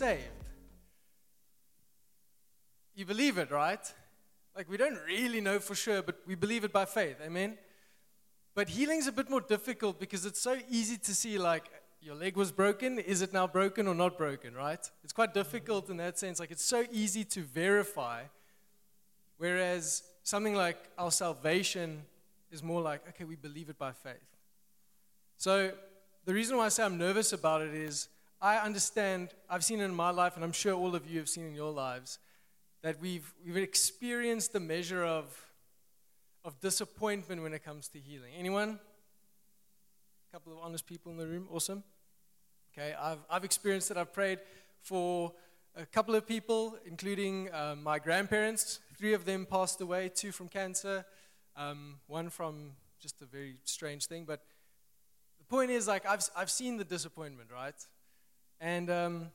saved. You believe it, right? Like, we don't really know for sure, but we believe it by faith. Amen? But healing's a bit more difficult because it's so easy to see, like, your leg was broken. Is it now broken or not broken, right? It's quite difficult in that sense. Like, it's so easy to verify. Whereas something like our salvation is more like, okay, we believe it by faith. So, the reason why I say I'm nervous about it is I understand, I've seen it in my life, and I'm sure all of you have seen in your lives that we've, we've experienced the measure of, of disappointment when it comes to healing. Anyone? A couple of honest people in the room. Awesome. Okay, I've, I've experienced it. I've prayed for a couple of people, including um, my grandparents. Three of them passed away, two from cancer, um, one from just a very strange thing. But the point is, like, I've, I've seen the disappointment, right? And um,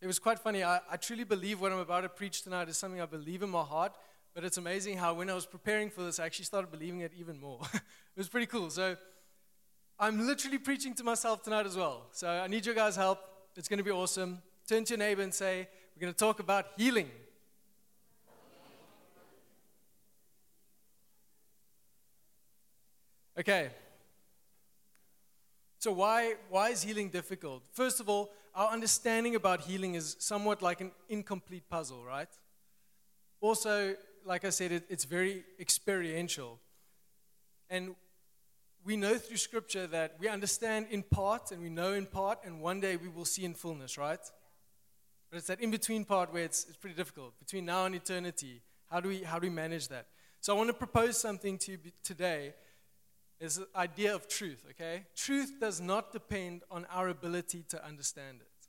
it was quite funny. I, I truly believe what I'm about to preach tonight is something I believe in my heart. But it's amazing how when I was preparing for this, I actually started believing it even more. it was pretty cool. So I'm literally preaching to myself tonight as well. So I need your guys' help. It's going to be awesome. Turn to your neighbor and say, We're going to talk about healing. Okay. So, why, why is healing difficult? First of all, our understanding about healing is somewhat like an incomplete puzzle, right? Also, like I said, it, it's very experiential. And we know through Scripture that we understand in part and we know in part, and one day we will see in fullness, right? But it's that in between part where it's, it's pretty difficult. Between now and eternity, how do, we, how do we manage that? So, I want to propose something to you today is the idea of truth, okay? Truth does not depend on our ability to understand it.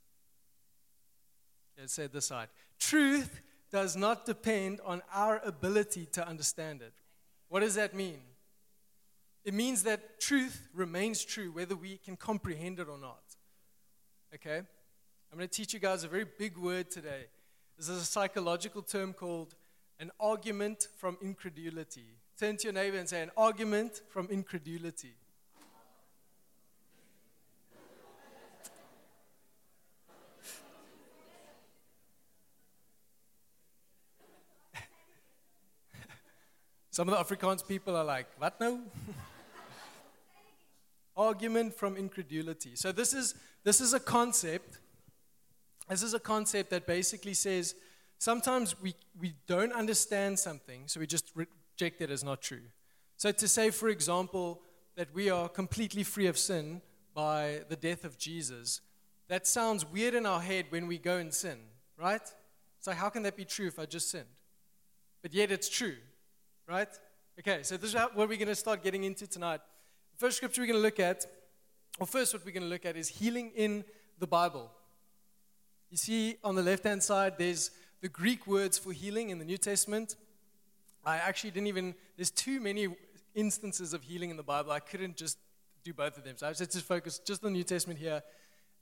Let's say this side. Truth does not depend on our ability to understand it. What does that mean? It means that truth remains true whether we can comprehend it or not. Okay? I'm going to teach you guys a very big word today. This is a psychological term called an argument from incredulity. Turn to your neighbor and say, an argument from incredulity. Some of the Afrikaans people are like, what now? argument from incredulity. So this is this is a concept. This is a concept that basically says sometimes we, we don't understand something, so we just reject it as not true. So, to say, for example, that we are completely free of sin by the death of Jesus, that sounds weird in our head when we go and sin, right? Like, how can that be true if I just sinned? But yet it's true, right? Okay, so this is what we're going to start getting into tonight. The first scripture we're going to look at, or first what we're going to look at, is healing in the Bible. You see on the left hand side, there's the Greek words for healing in the New Testament. I actually didn't even, there's too many instances of healing in the Bible. I couldn't just do both of them. So I just to focus just on the New Testament here.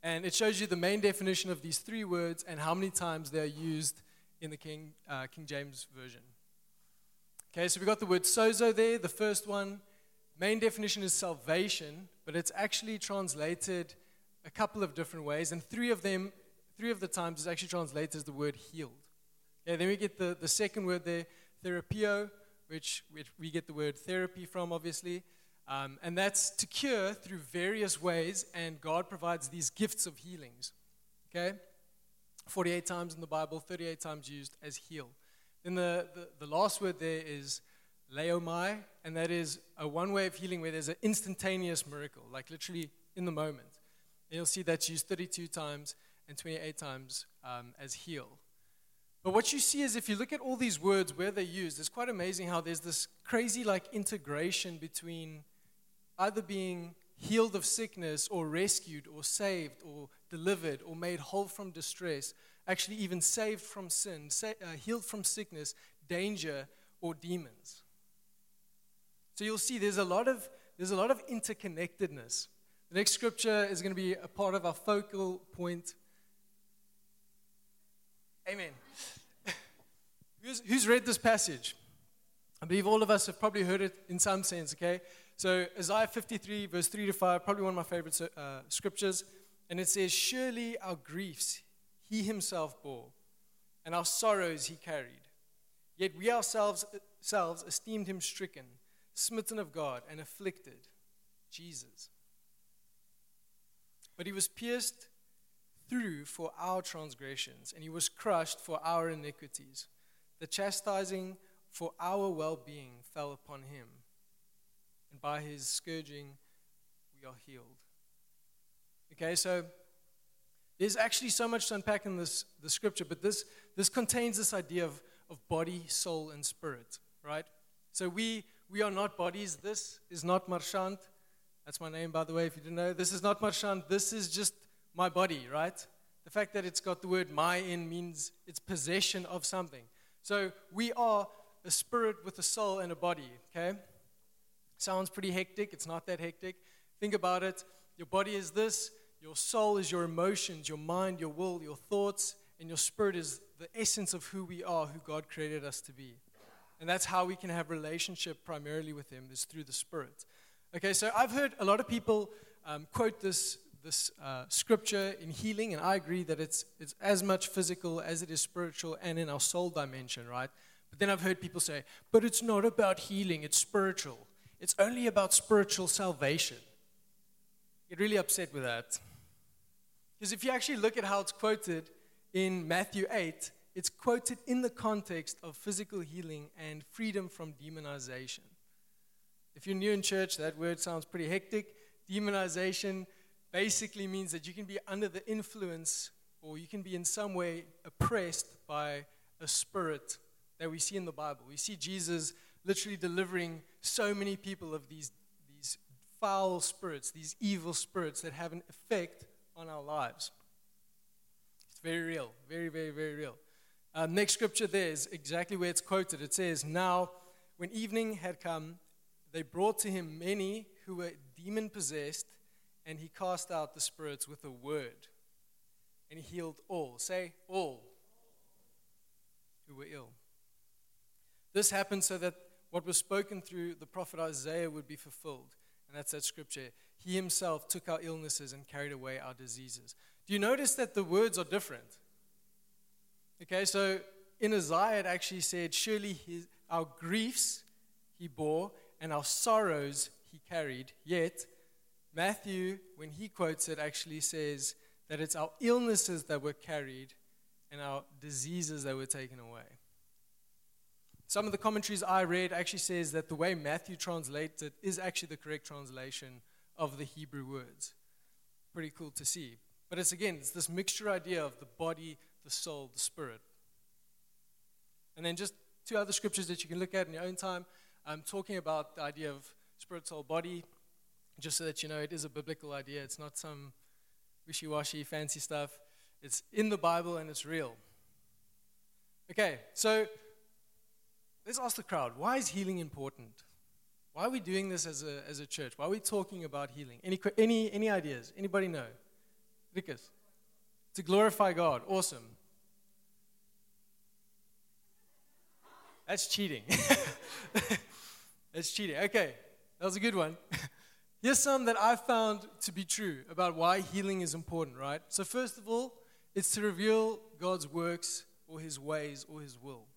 And it shows you the main definition of these three words and how many times they're used in the King, uh, King James Version. Okay, so we got the word sozo there, the first one. Main definition is salvation, but it's actually translated a couple of different ways, and three of them, three of the times, is actually translated as the word healed. Okay, then we get the, the second word there, therapeo, which, which we get the word therapy from, obviously. Um, and that's to cure through various ways, and God provides these gifts of healings. Okay? 48 times in the Bible, 38 times used as heal. Then the, the, last word there is iaomai, and that is a one way of healing where there's an instantaneous miracle, like literally in the moment. And you'll see that's used 32 times and 28 times um, as heal. But what you see is if you look at all these words where they're used, it's quite amazing how there's this crazy like integration between either being healed of sickness or rescued or saved or delivered or made whole from distress, actually even saved from sin, sa- uh, healed from sickness, danger, or demons. So you'll see there's a lot of there's a lot of interconnectedness. The next scripture is going to be a part of our focal point. Amen. Who's, who's read this passage? I believe all of us have probably heard it in some sense, okay? So, Isaiah 53, verse 3 to 5, probably one of my favorite uh, scriptures. And it says, Surely our griefs he himself bore, and our sorrows he carried. Yet we ourselves, ourselves esteemed him stricken, smitten of God, and afflicted. Jesus. But he was pierced through for our transgressions, and he was crushed for our iniquities. The chastising for our well being fell upon him, and by his scourging we are healed. Okay, so there's actually so much to unpack in this the scripture, but this, this contains this idea of, of body, soul, and spirit, right? So we, we are not bodies. This is not Marchant. That's my name, by the way, if you didn't know. This is not Marchant. This is just my body, right? The fact that it's got the word my in means it's possession of something. So we are a spirit with a soul and a body, okay? Sounds pretty hectic. It's not that hectic. Think about it. Your body is this, your soul is your emotions, your mind, your will, your thoughts, and your spirit is the essence of who we are, who God created us to be. And that's how we can have relationship primarily with Him is through the Spirit. Okay, so I've heard a lot of people um, quote this this uh, scripture in healing, and I agree that it's it's as much physical as it is spiritual and in our soul dimension, right? But then I've heard people say, but it's not about healing; it's spiritual. It's only about spiritual salvation. Get really upset with that. Because if you actually look at how it's quoted in Matthew 8, it's quoted in the context of physical healing and freedom from demonization. If you're new in church, that word sounds pretty hectic. Demonization basically means that you can be under the influence or you can be in some way oppressed by a spirit that we see in the Bible. We see Jesus literally delivering so many people of these, these foul spirits, these evil spirits that have an effect on our lives. It's very real, very, very, very real. Uh, next scripture there is exactly where it's quoted. It says, Now, when evening had come, they brought to him many who were demon possessed, and he cast out the spirits with a word. And he healed all. Say, all who were ill. This happened so that what was spoken through the prophet Isaiah would be fulfilled. And that's that scripture. He himself took our illnesses and carried away our diseases. Do you notice that the words are different? Okay, so in Isaiah it actually said, Surely his, our griefs he bore and our sorrows he carried. Yet, Matthew, when he quotes it, actually says that it's our illnesses that were carried and our diseases that were taken away. Some of the commentaries I read actually says that the way Matthew translates it is actually the correct translation of the Hebrew words. Pretty cool to see. But it's again, it's this mixture idea of the body, the soul, the spirit. And then just two other scriptures that you can look at in your own time. I'm talking about the idea of spirit, soul, body, just so that you know it is a biblical idea. It's not some wishy washy, fancy stuff. It's in the Bible and it's real. Okay, so Let's ask the crowd why is healing important? Why are we doing this as a, as a church? Why are we talking about healing? Any, any, any ideas? Anybody know? Rikus? To glorify God. Awesome. That's cheating. That's cheating. Okay, that was a good one. Here's some that I found to be true about why healing is important, right? So, first of all, it's to reveal God's works or his ways or his will.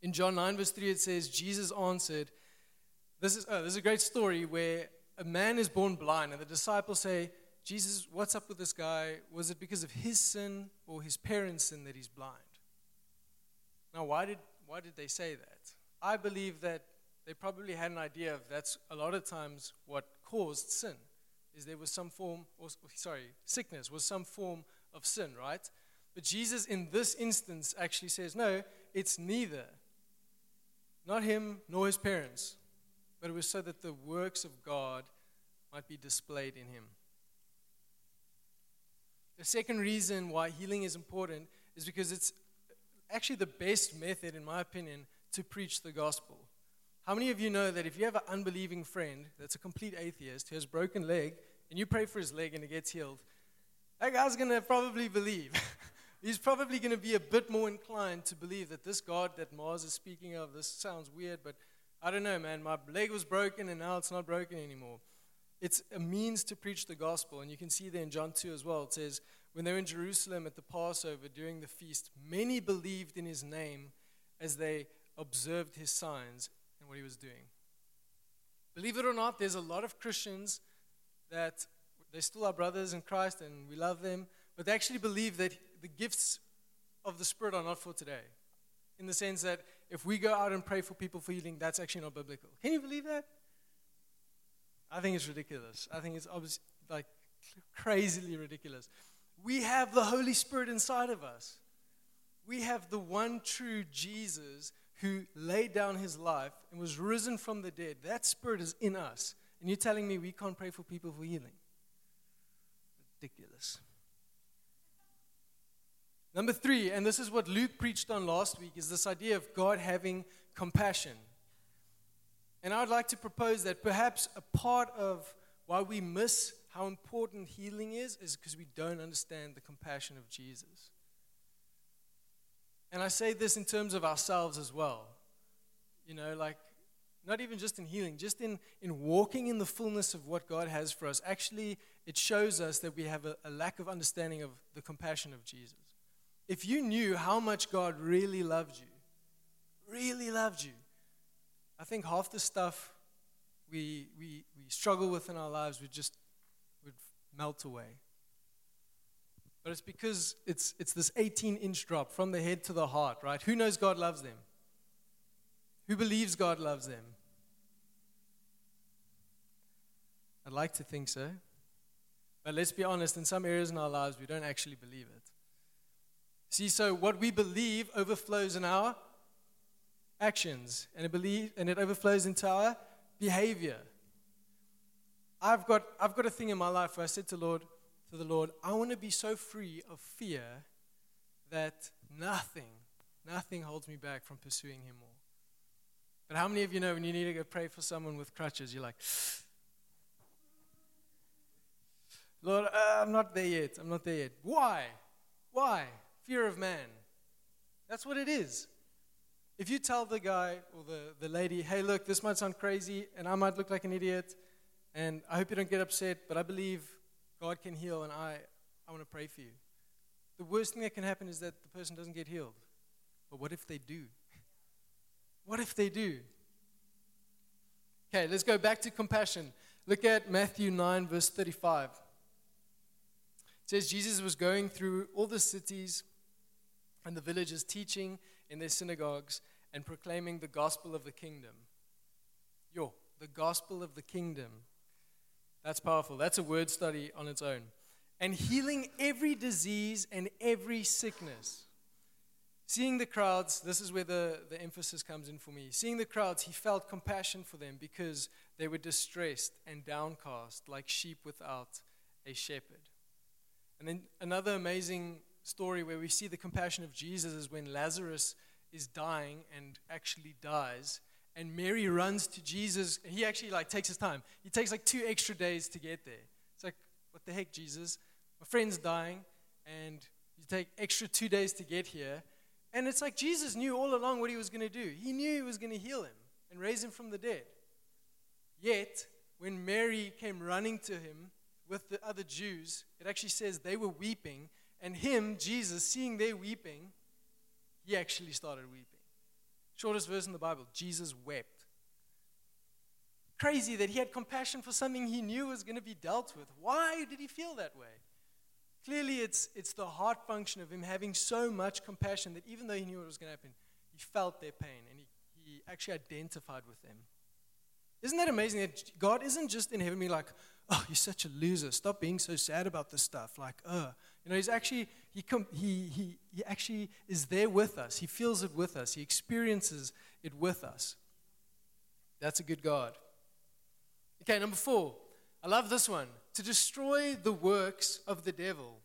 In John 9, verse 3, it says, Jesus answered, this is, oh, this is a great story where a man is born blind, and the disciples say, Jesus, what's up with this guy? Was it because of his sin or his parents' sin that he's blind? Now, why did, why did they say that? I believe that they probably had an idea of that's a lot of times what caused sin, is there was some form, or sorry, sickness was some form of sin, right? But Jesus, in this instance, actually says, no, it's neither. Not him nor his parents, but it was so that the works of God might be displayed in him. The second reason why healing is important is because it's actually the best method, in my opinion, to preach the gospel. How many of you know that if you have an unbelieving friend that's a complete atheist who has broken leg, and you pray for his leg and it gets healed, that guy's going to probably believe. he's probably going to be a bit more inclined to believe that this God that Mars is speaking of, this sounds weird, but I don't know, man. My leg was broken and now it's not broken anymore. it's a means to preach the gospel. And you can see there in John 2 as well. It says, When they were in Jerusalem at the Passover during the feast, many believed in his name as they observed his signs and what he was doing. Believe it or not, there's a lot of Christians that they still are brothers in Christ and we love them, but they actually believe that the gifts of the Spirit are not for today. In the sense that if we go out and pray for people for healing, that's actually not biblical. Can you believe that? I think it's ridiculous. I think it's obviously like crazily ridiculous. We have the Holy Spirit inside of us. We have the one true Jesus who laid down his life and was risen from the dead. That Spirit is in us. And you're telling me we can't pray for people for healing? Ridiculous. Number three, and this is what Luke preached on last week, is this idea of God having compassion. And I would like to propose that perhaps a part of why we miss how important healing is is because we don't understand the compassion of Jesus. And I say this in terms of ourselves as well. You know, like, not even just in healing, just in, in walking in the fullness of what God has for us. Actually, it shows us that we have a, a lack of understanding of the compassion of Jesus. If you knew how much God really loved you, really loved you, I think half the stuff we, we, we struggle with in our lives would just would melt away. But it's because it's, it's this 18 inch drop from the head to the heart, right? Who knows God loves them? Who believes God loves them? I'd like to think so. But let's be honest, in some areas in our lives, we don't actually believe it. See, so what we believe overflows in our actions, and it, believe, and it overflows into our behavior. I've got, I've got a thing in my life where I said to Lord, to the Lord, I want to be so free of fear that nothing, nothing holds me back from pursuing Him more. But how many of you know when you need to go pray for someone with crutches, you're like, Lord, uh, I'm not there yet. I'm not there yet. Why? Why? Fear of man. That's what it is. If you tell the guy or the, the lady, hey, look, this might sound crazy and I might look like an idiot, and I hope you don't get upset, but I believe God can heal, and I, I want to pray for you. The worst thing that can happen is that the person doesn't get healed. But what if they do? What if they do? Okay, let's go back to compassion. Look at Matthew 9, verse 35. It says Jesus was going through all the cities and the villages, teaching in their synagogues and proclaiming the gospel of the kingdom. Yo, the gospel of the kingdom. That's powerful. That's a word study on its own. And healing every disease and every sickness. Seeing the crowds, this is where the, the emphasis comes in for me. Seeing the crowds, he felt compassion for them because they were distressed and downcast like sheep without a shepherd. And then another amazing story where we see the compassion of Jesus is when Lazarus is dying and actually dies and Mary runs to Jesus. He actually like takes his time. He takes like two extra days to get there. It's like, what the heck, Jesus? My friend's dying, and you take extra two days to get here. And it's like Jesus knew all along what he was going to do. He knew he was going to heal him and raise him from the dead. Yet, when Mary came running to him with the other Jews, it actually says they were weeping, and him, Jesus, seeing their weeping, he actually started weeping. Shortest verse in the Bible Jesus wept. Crazy that he had compassion for something he knew was going to be dealt with. Why did he feel that way? Clearly, it's, it's the heart function of him having so much compassion that even though he knew what was going to happen, he felt their pain and he, he actually identified with them. Isn't that amazing that God isn't just in heaven being like, oh, you're such a loser. Stop being so sad about this stuff. Like, uh, you know, he's actually, he, com- he, he, he actually is there with us. He feels it with us. He experiences it with us. That's a good God. Okay, number four. I love this one. To destroy the works of the devil.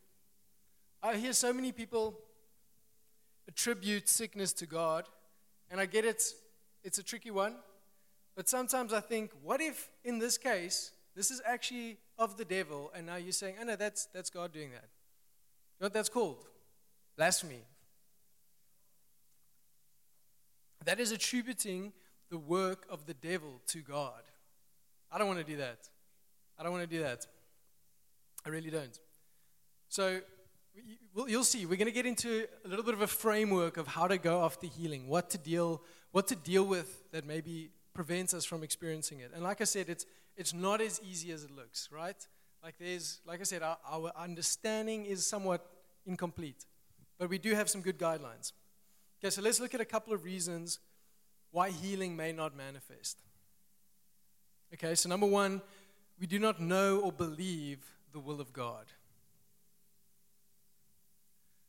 I hear so many people attribute sickness to God, and I get it, it's a tricky one. But sometimes I think, what if in this case, this is actually of the devil, and now you're saying, oh no, that's, that's God doing that. You know what that's called? Blasphemy. That is attributing the work of the devil to God. I don't want to do that. I don't want to do that. I really don't. So you'll see. We're going to get into a little bit of a framework of how to go after healing, what to deal, what to deal with that maybe prevents us from experiencing it. And like I said, it's it's not as easy as it looks, right? Like there's, like I said, our, our understanding is somewhat incomplete, but we do have some good guidelines. Okay, so let's look at a couple of reasons why healing may not manifest. Okay, so number one, we do not know or believe the will of God.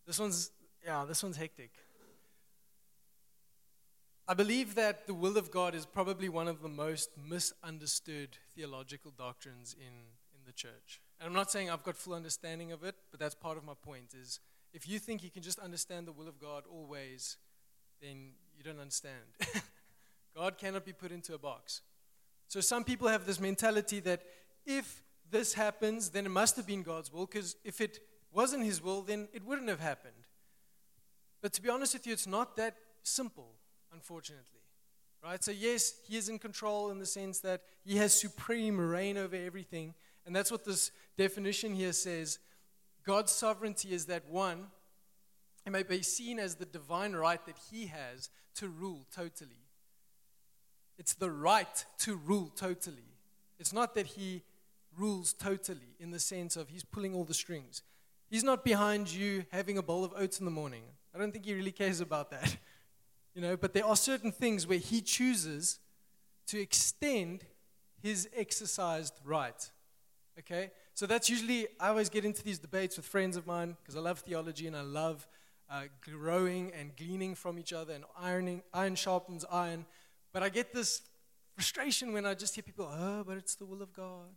This one's, yeah, this one's hectic. I believe that the will of God is probably one of the most misunderstood theological doctrines in, in the church. And I'm not saying I've got full understanding of it, but that's part of my point is if you think you can just understand the will of God always, then you don't understand. God cannot be put into a box. So some people have this mentality that if this happens, then it must have been God's will, because if it wasn't His will, then it wouldn't have happened. But to be honest with you, it's not that simple, unfortunately. Right? So, yes, He is in control in the sense that He has supreme reign over everything. And that's what this definition here says. God's sovereignty is that one, it may be seen as the divine right that He has to rule totally. It's the right to rule totally. It's not that he rules totally in the sense of he's pulling all the strings. He's not behind you having a bowl of oats in the morning. I don't think he really cares about that. You know, but there are certain things where he chooses to extend his exercised right. Okay? So that's usually, I always get into these debates with friends of mine because I love theology and I love uh, growing and gleaning from each other and ironing, iron sharpens iron. But I get this frustration when I just hear people, oh, but it's the will of God.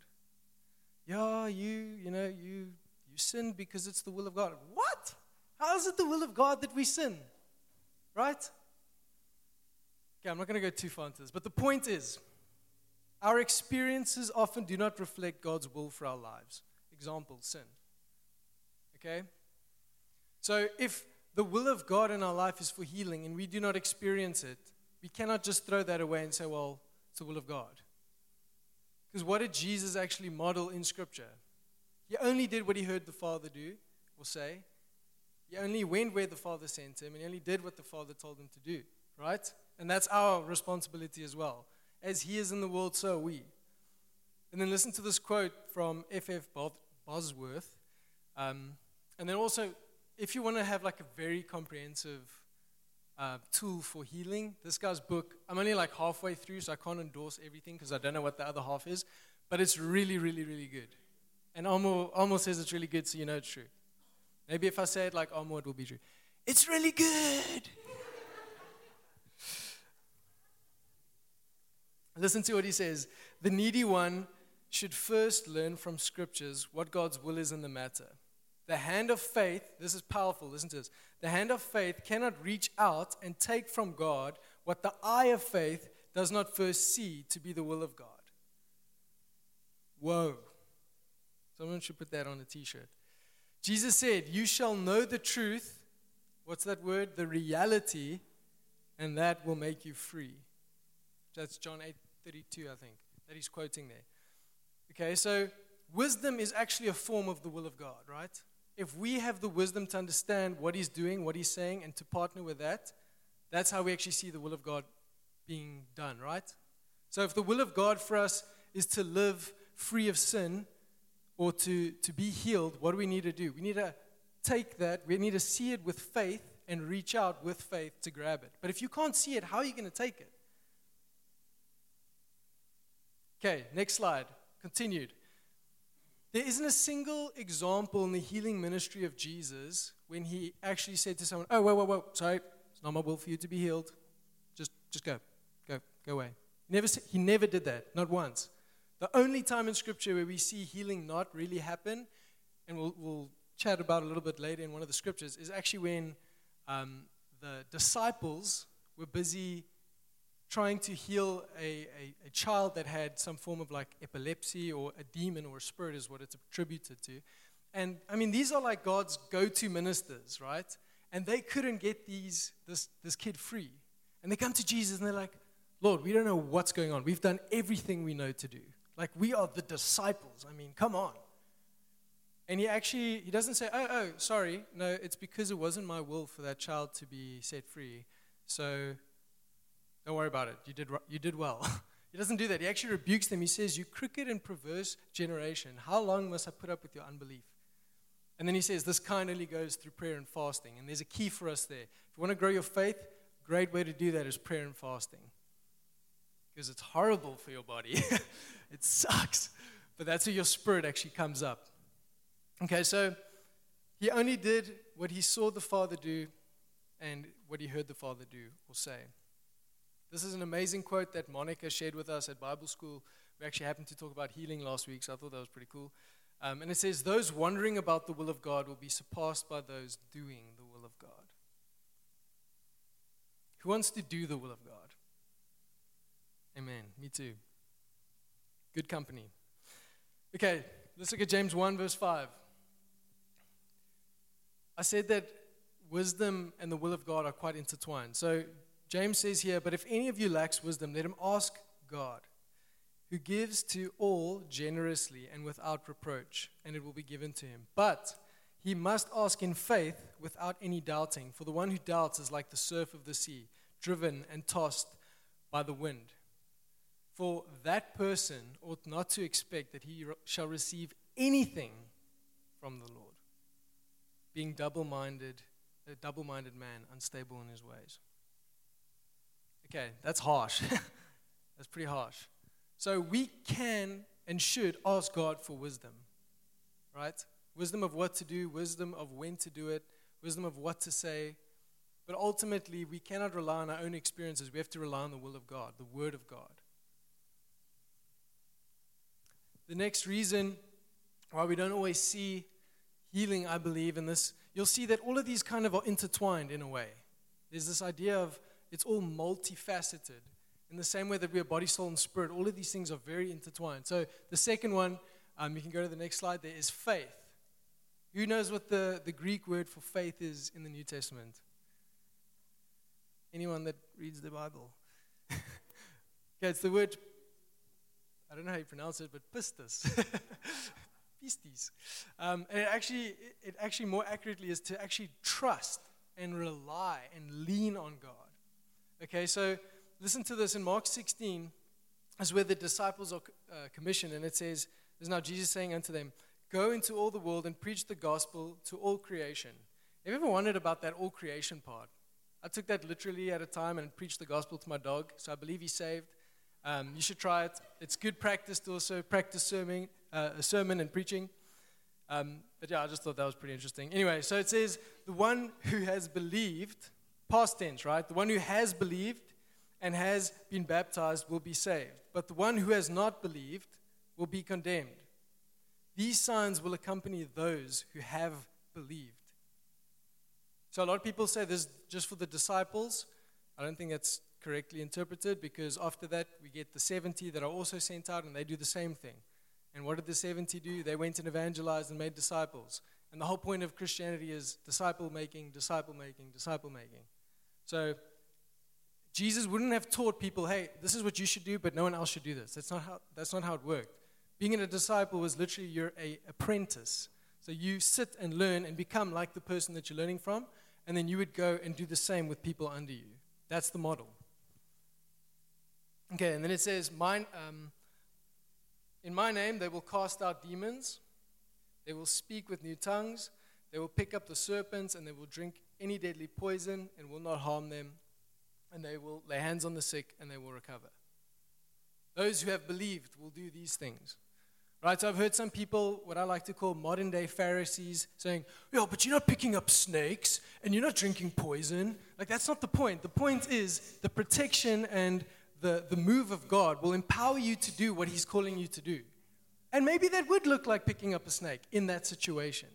Yeah, you, you know, you you sin because it's the will of God. What? How is it the will of God that we sin? Right? Okay, I'm not going to go too far into this, but the point is, our experiences often do not reflect God's will for our lives. Example, sin. Okay? So if the will of God in our life is for healing and we do not experience it, we cannot just throw that away and say, well, it's the will of God. Because what did Jesus actually model in Scripture? He only did what he heard the Father do or say. He only went where the Father sent him, and he only did what the Father told him to do, right? And that's our responsibility as well. As he is in the world, so are we. And then listen to this quote from F.F. Bosworth. Um, and then also, if you want to have like a very comprehensive uh, tool for healing. This guy's book, I'm only like halfway through, so I can't endorse everything because I don't know what the other half is, but it's really, really, really good. And almost says it's really good, so you know it's true. Maybe if I say it like Amo, it will be true. It's really good. Listen to what he says. The needy one should first learn from scriptures what God's will is in the matter. The hand of faith, this is powerful, listen to this. The hand of faith cannot reach out and take from God what the eye of faith does not first see to be the will of God. Whoa. Someone should put that on a t shirt. Jesus said, You shall know the truth. What's that word? The reality, and that will make you free. That's John 8 32, I think, that he's quoting there. Okay, so wisdom is actually a form of the will of God, right? if we have the wisdom to understand what he's doing, what he's saying, and to partner with that, that's how we actually see the will of God being done, right? So if the will of God for us is to live free of sin or to, to be healed, what do we need to do? We need to take that, we need to see it with faith and reach out with faith to grab it. But if you can't see it, how are you going to take it? Okay, next slide. Continued. There isn't a single example in the healing ministry of Jesus when he actually said to someone, Oh, whoa, whoa, whoa, sorry, it's not my will for you to be healed. Just, just go, go, go away. He never, he never did that, not once. The only time in Scripture where we see healing not really happen, and we'll, we'll chat about a little bit later in one of the Scriptures, is actually when um, the disciples were busy trying to heal a, a, a, child that had some form of like epilepsy or a demon or a spirit, is what it's attributed to. And I mean, these are like God's go to ministers, right? And they couldn't get these, this, this kid free. And they come to Jesus and they're like, Lord, we don't know what's going on. We've done everything we know to do. Like we are the disciples. I mean, come on. And he actually he doesn't say, "Oh, oh, sorry. No, it's because it wasn't my will for that child to be set free. So don't worry about it. You did you did well." he doesn't do that. He actually rebukes them. He says, "You crooked and perverse generation, how long must I put up with your unbelief?" And then he says, "This kind only goes through prayer and fasting." And there's a key for us there. If you want to grow your faith, great way to do that is prayer and fasting. Because it's horrible for your body. it sucks. But that's where your spirit actually comes up. Okay, so he only did what he saw the Father do and what he heard the Father do or say. This is an amazing quote that Monica shared with us at Bible school. We actually happened to talk about healing last week, so I thought that was pretty cool. Um, and it says, Those wondering about the will of God will be surpassed by those doing the will of God. Who wants to do the will of God? Amen. Me too. Good company. Okay, let's look at James 1, verse 5. I said that wisdom and the will of God are quite intertwined. So James says here, But if any of you lacks wisdom, let him ask God, who gives to all generously and without reproach, and it will be given to him. But he must ask in faith without any doubting, for the one who doubts is like the surf of the sea, driven and tossed by the wind. For that person ought not to expect that he shall receive anything from the Lord being double minded, a double minded man, unstable in his ways. Okay, that's harsh. that's pretty harsh. So we can and should ask God for wisdom, right? Wisdom of what to do, wisdom of when to do it, wisdom of what to say. But ultimately, we cannot rely on our own experiences. We have to rely on the will of God, the Word of God. The next reason why we don't always see healing, I believe, in this, you'll see that all of these kind of are intertwined in a way. There's this idea of it's all multifaceted. In the same way that we are body, soul, and spirit, all of these things are very intertwined. So the second one, um, you can go to the next slide, there is faith. Who knows what the, the Greek word for faith is in the New Testament? Anyone that reads the Bible? okay, it's the word, I don't know how you pronounce it, but pistis. pistis. Um, and it actually, it actually more accurately is to actually trust and rely and lean on God. Okay, so listen to this in Mark 16, is where the disciples are uh, commissioned, and it says, "Is now Jesus saying unto them, Go into all the world and preach the gospel to all creation." Have you ever wondered about that all creation part? I took that literally at a time and preached the gospel to my dog, so I believe he's saved. Um, you should try it. It's good practice to also practice sermon, uh, a sermon and preaching. Um, but yeah, I just thought that was pretty interesting. Anyway, so it says, the one who has believed, past tense, right? The one who has believed and has been baptized will be saved. But the one who has not believed will be condemned. These signs will accompany those who have believed. So a lot of people say this is just for the disciples. I don't think that's correctly interpreted because after that we get the 70 that are also sent out and they do the same thing. And what did the 70 do? They went and evangelized and made disciples. And the whole point of Christianity is disciple making, disciple making, disciple making. So Jesus wouldn't have taught people, hey, this is what you should do, but no one else should do this. That's not how, that's not how it worked. Being a disciple was literally you're a apprentice. So you sit and learn and become like the person that you're learning from, and then you would go and do the same with people under you. That's the model. Okay, and then it says, um, In my name they will cast out demons, they will speak with new tongues, they will pick up the serpents, and they will drink any deadly poison and will not harm them, and they will lay hands on the sick and they will recover. Those who have believed will do these things. Right, so I've heard some people, what I like to call modern day Pharisees, saying, Yeah, but you're not picking up snakes and you're not drinking poison. Like, that's not the point. The point is the protection and the, the move of God will empower you to do what He's calling you to do. And maybe that would look like picking up a snake in that situation.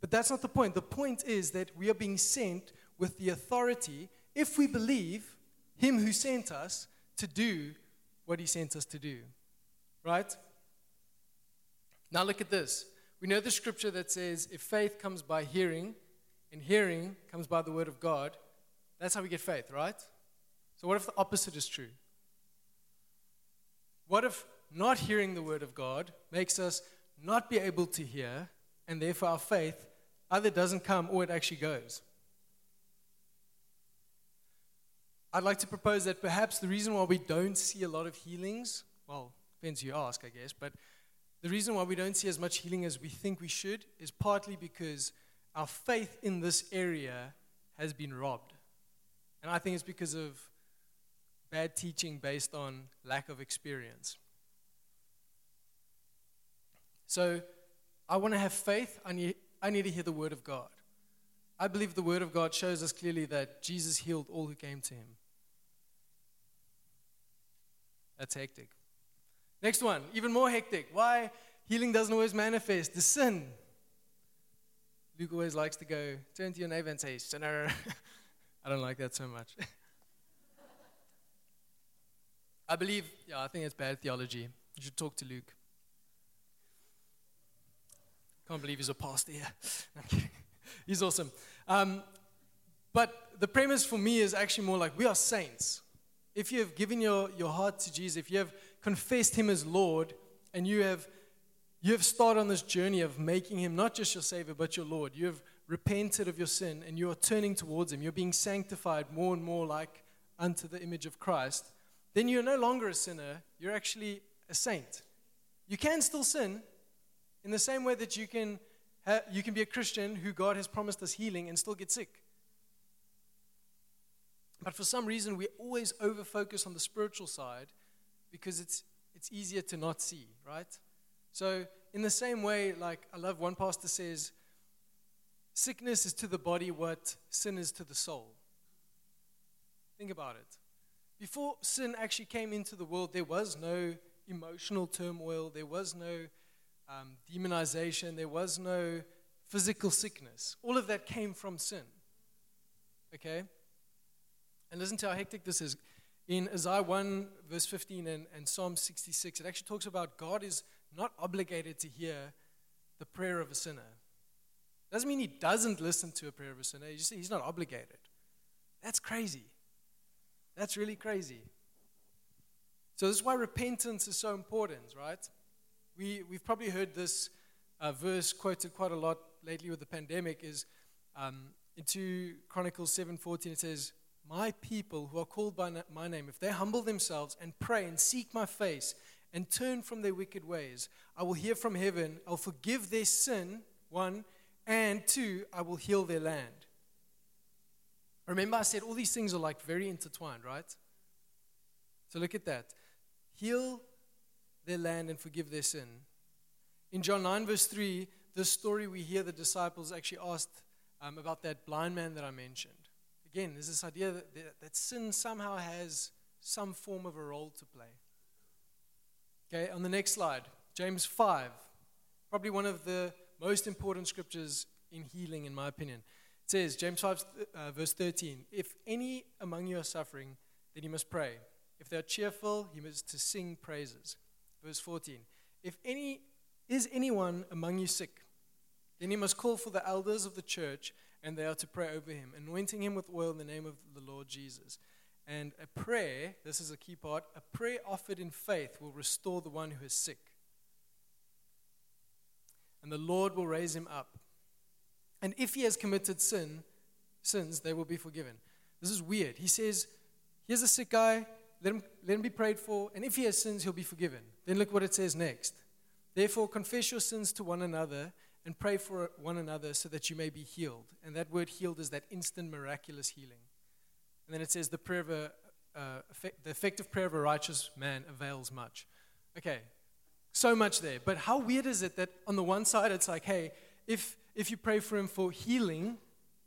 But that's not the point. The point is that we are being sent with the authority, if we believe Him who sent us, to do what He sent us to do. Right? Now look at this. We know the scripture that says, if faith comes by hearing, and hearing comes by the word of God, that's how we get faith, right? So, what if the opposite is true? What if not hearing the word of God makes us not be able to hear, and therefore our faith either doesn't come or it actually goes. I'd like to propose that perhaps the reason why we don't see a lot of healings, well, depends who you ask, I guess, but the reason why we don't see as much healing as we think we should is partly because our faith in this area has been robbed. And I think it's because of bad teaching based on lack of experience. So, I want to have faith. I need, I need to hear the word of God. I believe the word of God shows us clearly that Jesus healed all who came to him. That's hectic. Next one, even more hectic. Why healing doesn't always manifest? The sin. Luke always likes to go, turn to your neighbor and say, sinner. I don't like that so much. I believe, yeah, I think it's bad theology. You should talk to Luke. I can't believe he's a pastor here. he's awesome. Um, but the premise for me is actually more like we are saints. If you have given your, your heart to Jesus, if you have confessed him as Lord, and you have you have started on this journey of making him not just your Savior, but your Lord. You have repented of your sin and you are turning towards him. You're being sanctified more and more like unto the image of Christ. Then you're no longer a sinner, you're actually a saint. You can still sin in the same way that you can, ha- you can be a Christian who God has promised us healing and still get sick. But for some reason, we always over focus on the spiritual side because it's, it's easier to not see, right? So, in the same way, like I love one pastor says, sickness is to the body what sin is to the soul. Think about it. Before sin actually came into the world, there was no emotional turmoil, there was no um, demonization, there was no physical sickness. All of that came from sin. Okay? And listen to how hectic this is. In Isaiah 1, verse 15, and, and Psalm 66, it actually talks about God is not obligated to hear the prayer of a sinner. Doesn't mean he doesn't listen to a prayer of a sinner. You see, he's not obligated. That's crazy. That's really crazy. So this is why repentance is so important, right? We, we've probably heard this uh, verse quoted quite a lot lately with the pandemic is um, in 2 Chronicles 7.14 it says, My people who are called by my name, if they humble themselves and pray and seek my face and turn from their wicked ways. I will hear from heaven, I'll forgive their sin, one, and two, I will heal their land. Remember, I said all these things are like very intertwined, right? So look at that. Heal their land and forgive their sin. In John 9, verse 3, this story we hear the disciples actually asked um, about that blind man that I mentioned. Again, there's this idea that, that sin somehow has some form of a role to play. Okay, on the next slide, James 5, probably one of the most important scriptures in healing, in my opinion. It says, James 5, uh, verse 13, if any among you are suffering, then he must pray. If they are cheerful, he must to sing praises. Verse 14, if any is anyone among you sick, then he must call for the elders of the church, and they are to pray over him, anointing him with oil in the name of the Lord Jesus. And a prayer, this is a key part, a prayer offered in faith will restore the one who is sick. And the Lord will raise him up. And if he has committed sin, sins, they will be forgiven. This is weird. He says, Here's a sick guy, let him, let him be prayed for, and if he has sins, he'll be forgiven. Then look what it says next. Therefore, confess your sins to one another and pray for one another so that you may be healed. And that word healed is that instant miraculous healing. And then it says, the, prayer of a, uh, effect, the effective prayer of a righteous man avails much. Okay, so much there. But how weird is it that on the one side it's like, hey, if, if you pray for him for healing,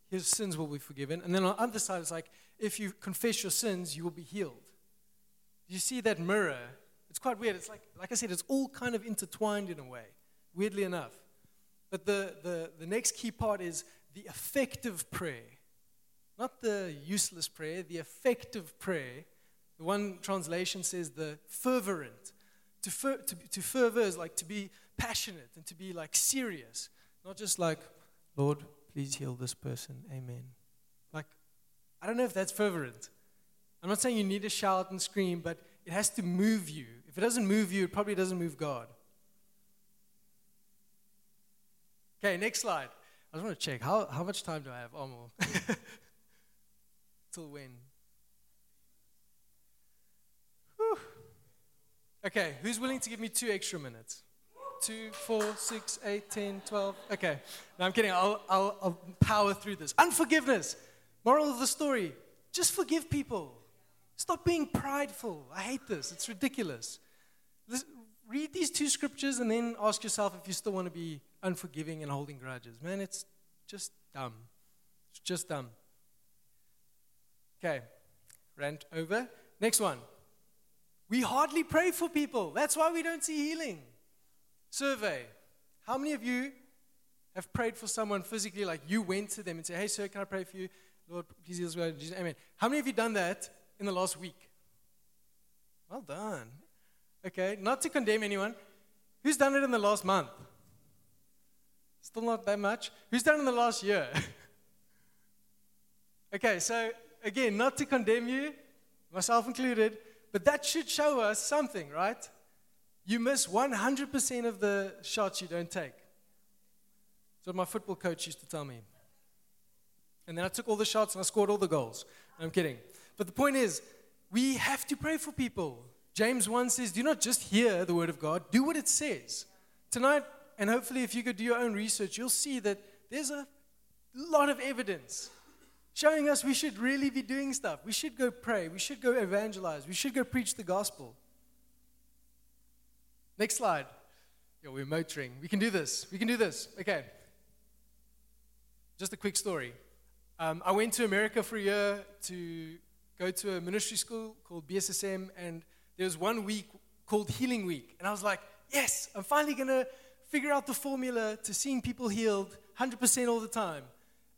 his sins will be forgiven. And then on the other side it's like, if you confess your sins, you will be healed. You see that mirror? It's quite weird. It's like, like I said, it's all kind of intertwined in a way, weirdly enough. But the, the, the next key part is the effective prayer. Not the useless prayer, the effective prayer. The one translation says the fervent. To, fer- to, to fervor is like to be passionate and to be like serious, not just like, Lord, please heal this person. Amen. Like, I don't know if that's fervent. I'm not saying you need to shout and scream, but it has to move you. If it doesn't move you, it probably doesn't move God. Okay, next slide. I just want to check. How, how much time do I have? Oh. Till when? Whew. Okay, who's willing to give me two extra minutes? Two, four, six, eight, ten, twelve. Okay, no, I'm kidding. I'll, I'll, I'll power through this. Unforgiveness. Moral of the story just forgive people. Stop being prideful. I hate this. It's ridiculous. This, read these two scriptures and then ask yourself if you still want to be unforgiving and holding grudges. Man, it's just dumb. It's just dumb. Okay, rant over. Next one. We hardly pray for people. That's why we don't see healing. Survey. How many of you have prayed for someone physically, like you went to them and said, Hey, sir, can I pray for you? Lord, please heal us. Amen. How many of you done that in the last week? Well done. Okay, not to condemn anyone. Who's done it in the last month? Still not that much. Who's done it in the last year? okay, so again, not to condemn you, myself included, but that should show us something, right? You miss 100% of the shots you don't take. That's what my football coach used to tell me. And then I took all the shots and I scored all the goals. I'm kidding. But the point is, we have to pray for people. James 1 says, Do not just hear the word of God, do what it says. Tonight, and hopefully if you could do your own research, you'll see that there's a lot of evidence showing us we should really be doing stuff. We should go pray. We should go evangelize. We should go preach the gospel. Next slide. Yo, we're motoring. We can do this. We can do this. Okay. Just a quick story. Um, I went to America for a year to go to a ministry school called BSSM, and there was one week called Healing Week. And I was like, yes, I'm finally going to figure out the formula to seeing people healed 100% all the time.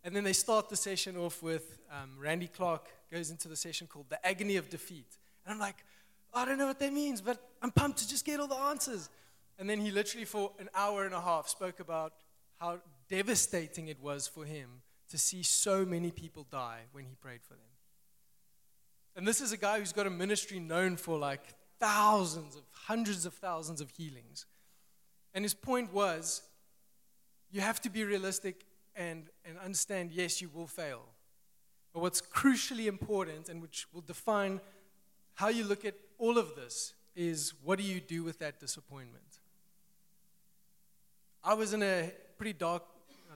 And then they start the session off with um, Randy Clark goes into the session called The Agony of Defeat. And I'm like, oh, I don't know what that means, but I'm pumped to just get all the answers. And then he literally, for an hour and a half, spoke about how devastating it was for him to see so many people die when he prayed for them. And this is a guy who's got a ministry known for like thousands of, hundreds of thousands of healings. And his point was you have to be realistic and, and understand yes, you will fail. But what's crucially important and which will define how you look at all of this is what do you do with that disappointment? I was in a pretty dark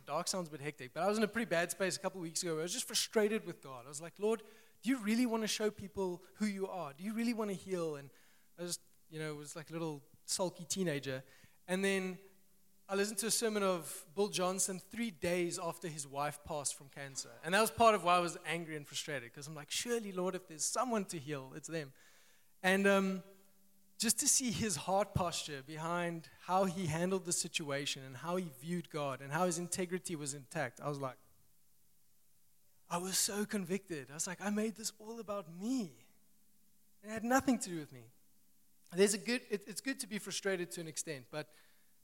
dark sounds a bit hectic, but I was in a pretty bad space a couple weeks ago. I was just frustrated with God. I was like, Lord, do you really want to show people who you are? Do you really want to heal? And I just, you know, was like a little sulky teenager. And then I listened to a sermon of Bill Johnson three days after his wife passed from cancer. And that was part of why I was angry and frustrated because I'm like, surely, Lord, if there's someone to heal, it's them. And um, just to see his heart posture behind how he handled the situation and how he viewed God and how his integrity was intact, I was like, I was so convicted. I was like, I made this all about me. It had nothing to do with me. There's a good, it, it's good to be frustrated to an extent, but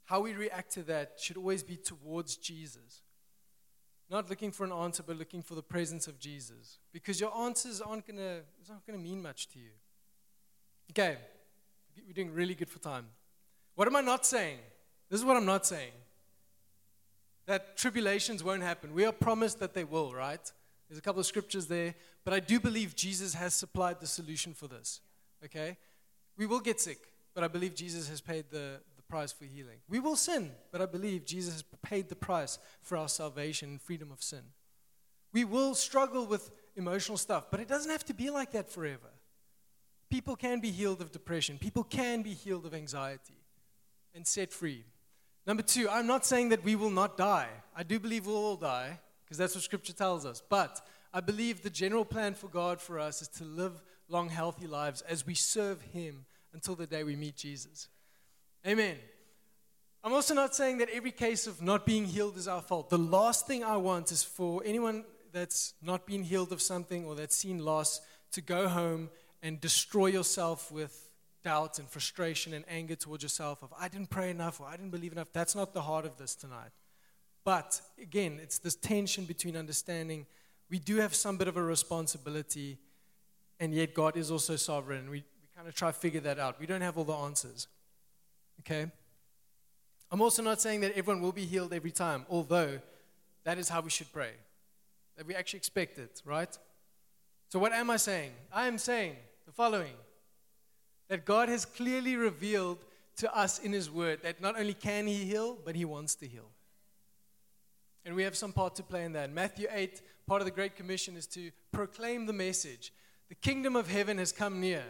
how we react to that should always be towards Jesus. Not looking for an answer, but looking for the presence of Jesus. Because your answers aren't going to, it's not going to mean much to you. Okay, we're doing really good for time. What am I not saying? This is what I'm not saying. That tribulations won't happen. We are promised that they will, right? There's a couple of scriptures there, but I do believe Jesus has supplied the solution for this. Okay? We will get sick, but I believe Jesus has paid the, the price for healing. We will sin, but I believe Jesus has paid the price for our salvation and freedom of sin. We will struggle with emotional stuff, but it doesn't have to be like that forever. People can be healed of depression. People can be healed of anxiety and set free. Number two, I'm not saying that we will not die. I do believe we'll all die because that's what Scripture tells us. But I believe the general plan for God for us is to live long, healthy lives as we serve Him until the day we meet Jesus. Amen. I'm also not saying that every case of not being healed is our fault. The last thing I want is for anyone that's not been healed of something or that's seen loss to go home and destroy yourself with doubt and frustration and anger towards yourself of I didn't pray enough or I didn't believe enough. That's not the heart of this tonight. But again, it's this tension between understanding we do have some bit of a responsibility, and yet God is also sovereign. We, we kind of try to figure that out. We don't have all the answers. Okay? I'm also not saying that everyone will be healed every time, although that is how we should pray. That we actually expect it, right? So, what am I saying? I am saying the following that God has clearly revealed to us in His Word that not only can He heal, but He wants to heal. And we have some part to play in that. Matthew 8, part of the Great Commission is to proclaim the message The kingdom of heaven has come near.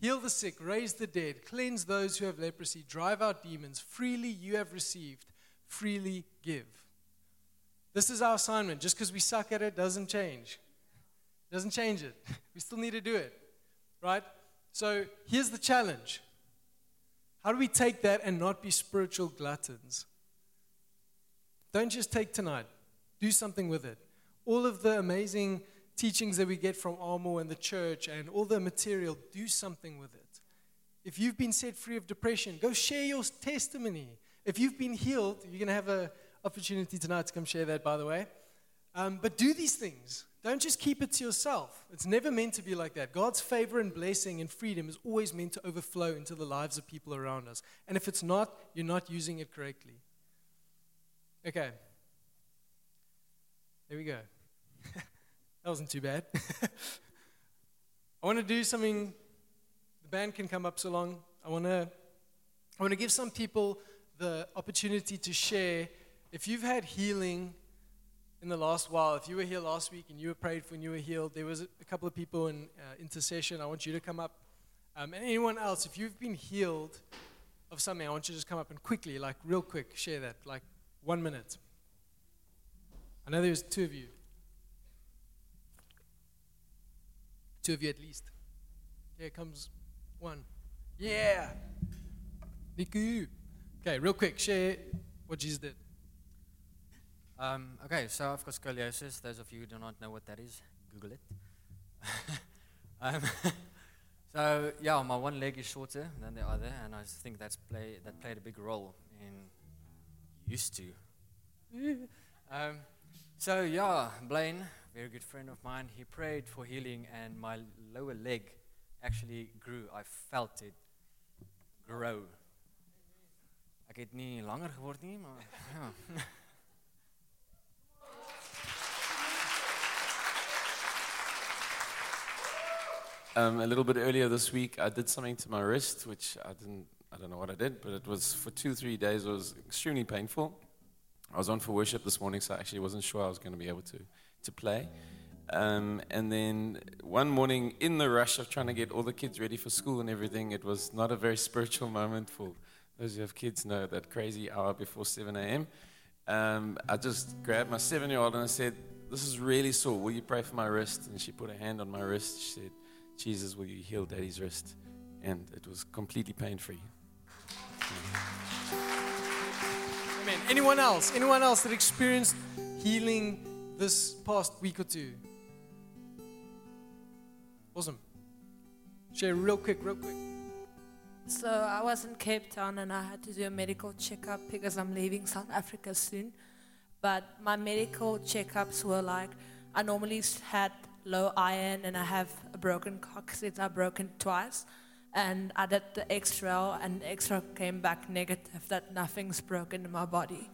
Heal the sick, raise the dead, cleanse those who have leprosy, drive out demons. Freely you have received, freely give. This is our assignment. Just because we suck at it doesn't change. Doesn't change it. We still need to do it. Right? So here's the challenge. How do we take that and not be spiritual gluttons? Don't just take tonight. Do something with it. All of the amazing teachings that we get from Armour and the church and all the material, do something with it. If you've been set free of depression, go share your testimony. If you've been healed, you're going to have an opportunity tonight to come share that, by the way. Um, but do these things. Don't just keep it to yourself. It's never meant to be like that. God's favor and blessing and freedom is always meant to overflow into the lives of people around us. And if it's not, you're not using it correctly. Okay. There we go. That wasn't too bad. I want to do something. The band can come up so long. I want to. I want to give some people the opportunity to share. If you've had healing in the last while, if you were here last week and you were prayed for and you were healed, there was a couple of people in uh, intercession. I want you to come up. Um, and anyone else, if you've been healed of something, I want you to just come up and quickly, like real quick, share that, like one minute. I know there's two of you. Two of you at least. Here comes one. Yeah. Niku. Okay, real quick, share what Jesus did. Um, okay, so I've got scoliosis. Those of you who do not know what that is, Google it. um, so yeah, my one leg is shorter than the other, and I think that's play that played a big role in used to. um, so yeah, Blaine, very good friend of mine, he prayed for healing, and my lower leg actually grew. I felt it grow. Ek het nie langer geword nie, maar ja. Um, a little bit earlier this week, I did something to my wrist, which I didn't, I don't know what I did, but it was for two, three days, it was extremely painful. I was on for worship this morning, so I actually wasn't sure I was going to be able to, to play. Um, and then one morning, in the rush of trying to get all the kids ready for school and everything, it was not a very spiritual moment for those who have kids know that crazy hour before 7 a.m. Um, I just grabbed my seven year old and I said, This is really sore. Will you pray for my wrist? And she put her hand on my wrist. She said, Jesus, will you heal daddy's wrist? And it was completely pain free. Amen. Anyone else? Anyone else that experienced healing this past week or two? Awesome. Share real quick, real quick. So I was in Cape Town and I had to do a medical checkup because I'm leaving South Africa soon. But my medical checkups were like I normally had low iron and I have a broken coccyx. I broken twice. And did the X-ray and the X-ray came back negative that nothing's broken in my body.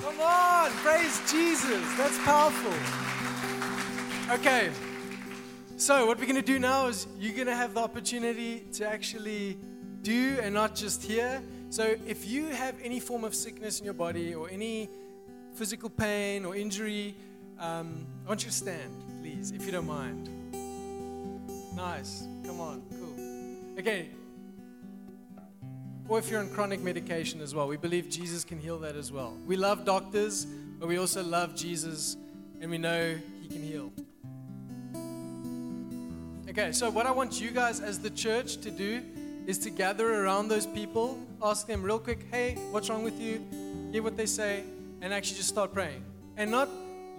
Come on, praise Jesus. That's powerful. Okay. So, what we're going to do now is you're going to have the opportunity to actually do and not just hear. So, if you have any form of sickness in your body or any physical pain or injury, um, I want you to stand, please, if you don't mind. Nice. Come on. Okay. Or if you're on chronic medication as well, we believe Jesus can heal that as well. We love doctors, but we also love Jesus and we know he can heal. Okay, so what I want you guys as the church to do is to gather around those people, ask them real quick, hey, what's wrong with you? Hear what they say, and actually just start praying. And not,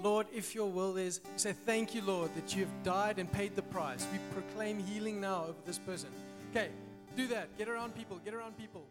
Lord, if your will is, say, thank you, Lord, that you have died and paid the price. We proclaim healing now over this person. Okay, do that. Get around people, get around people.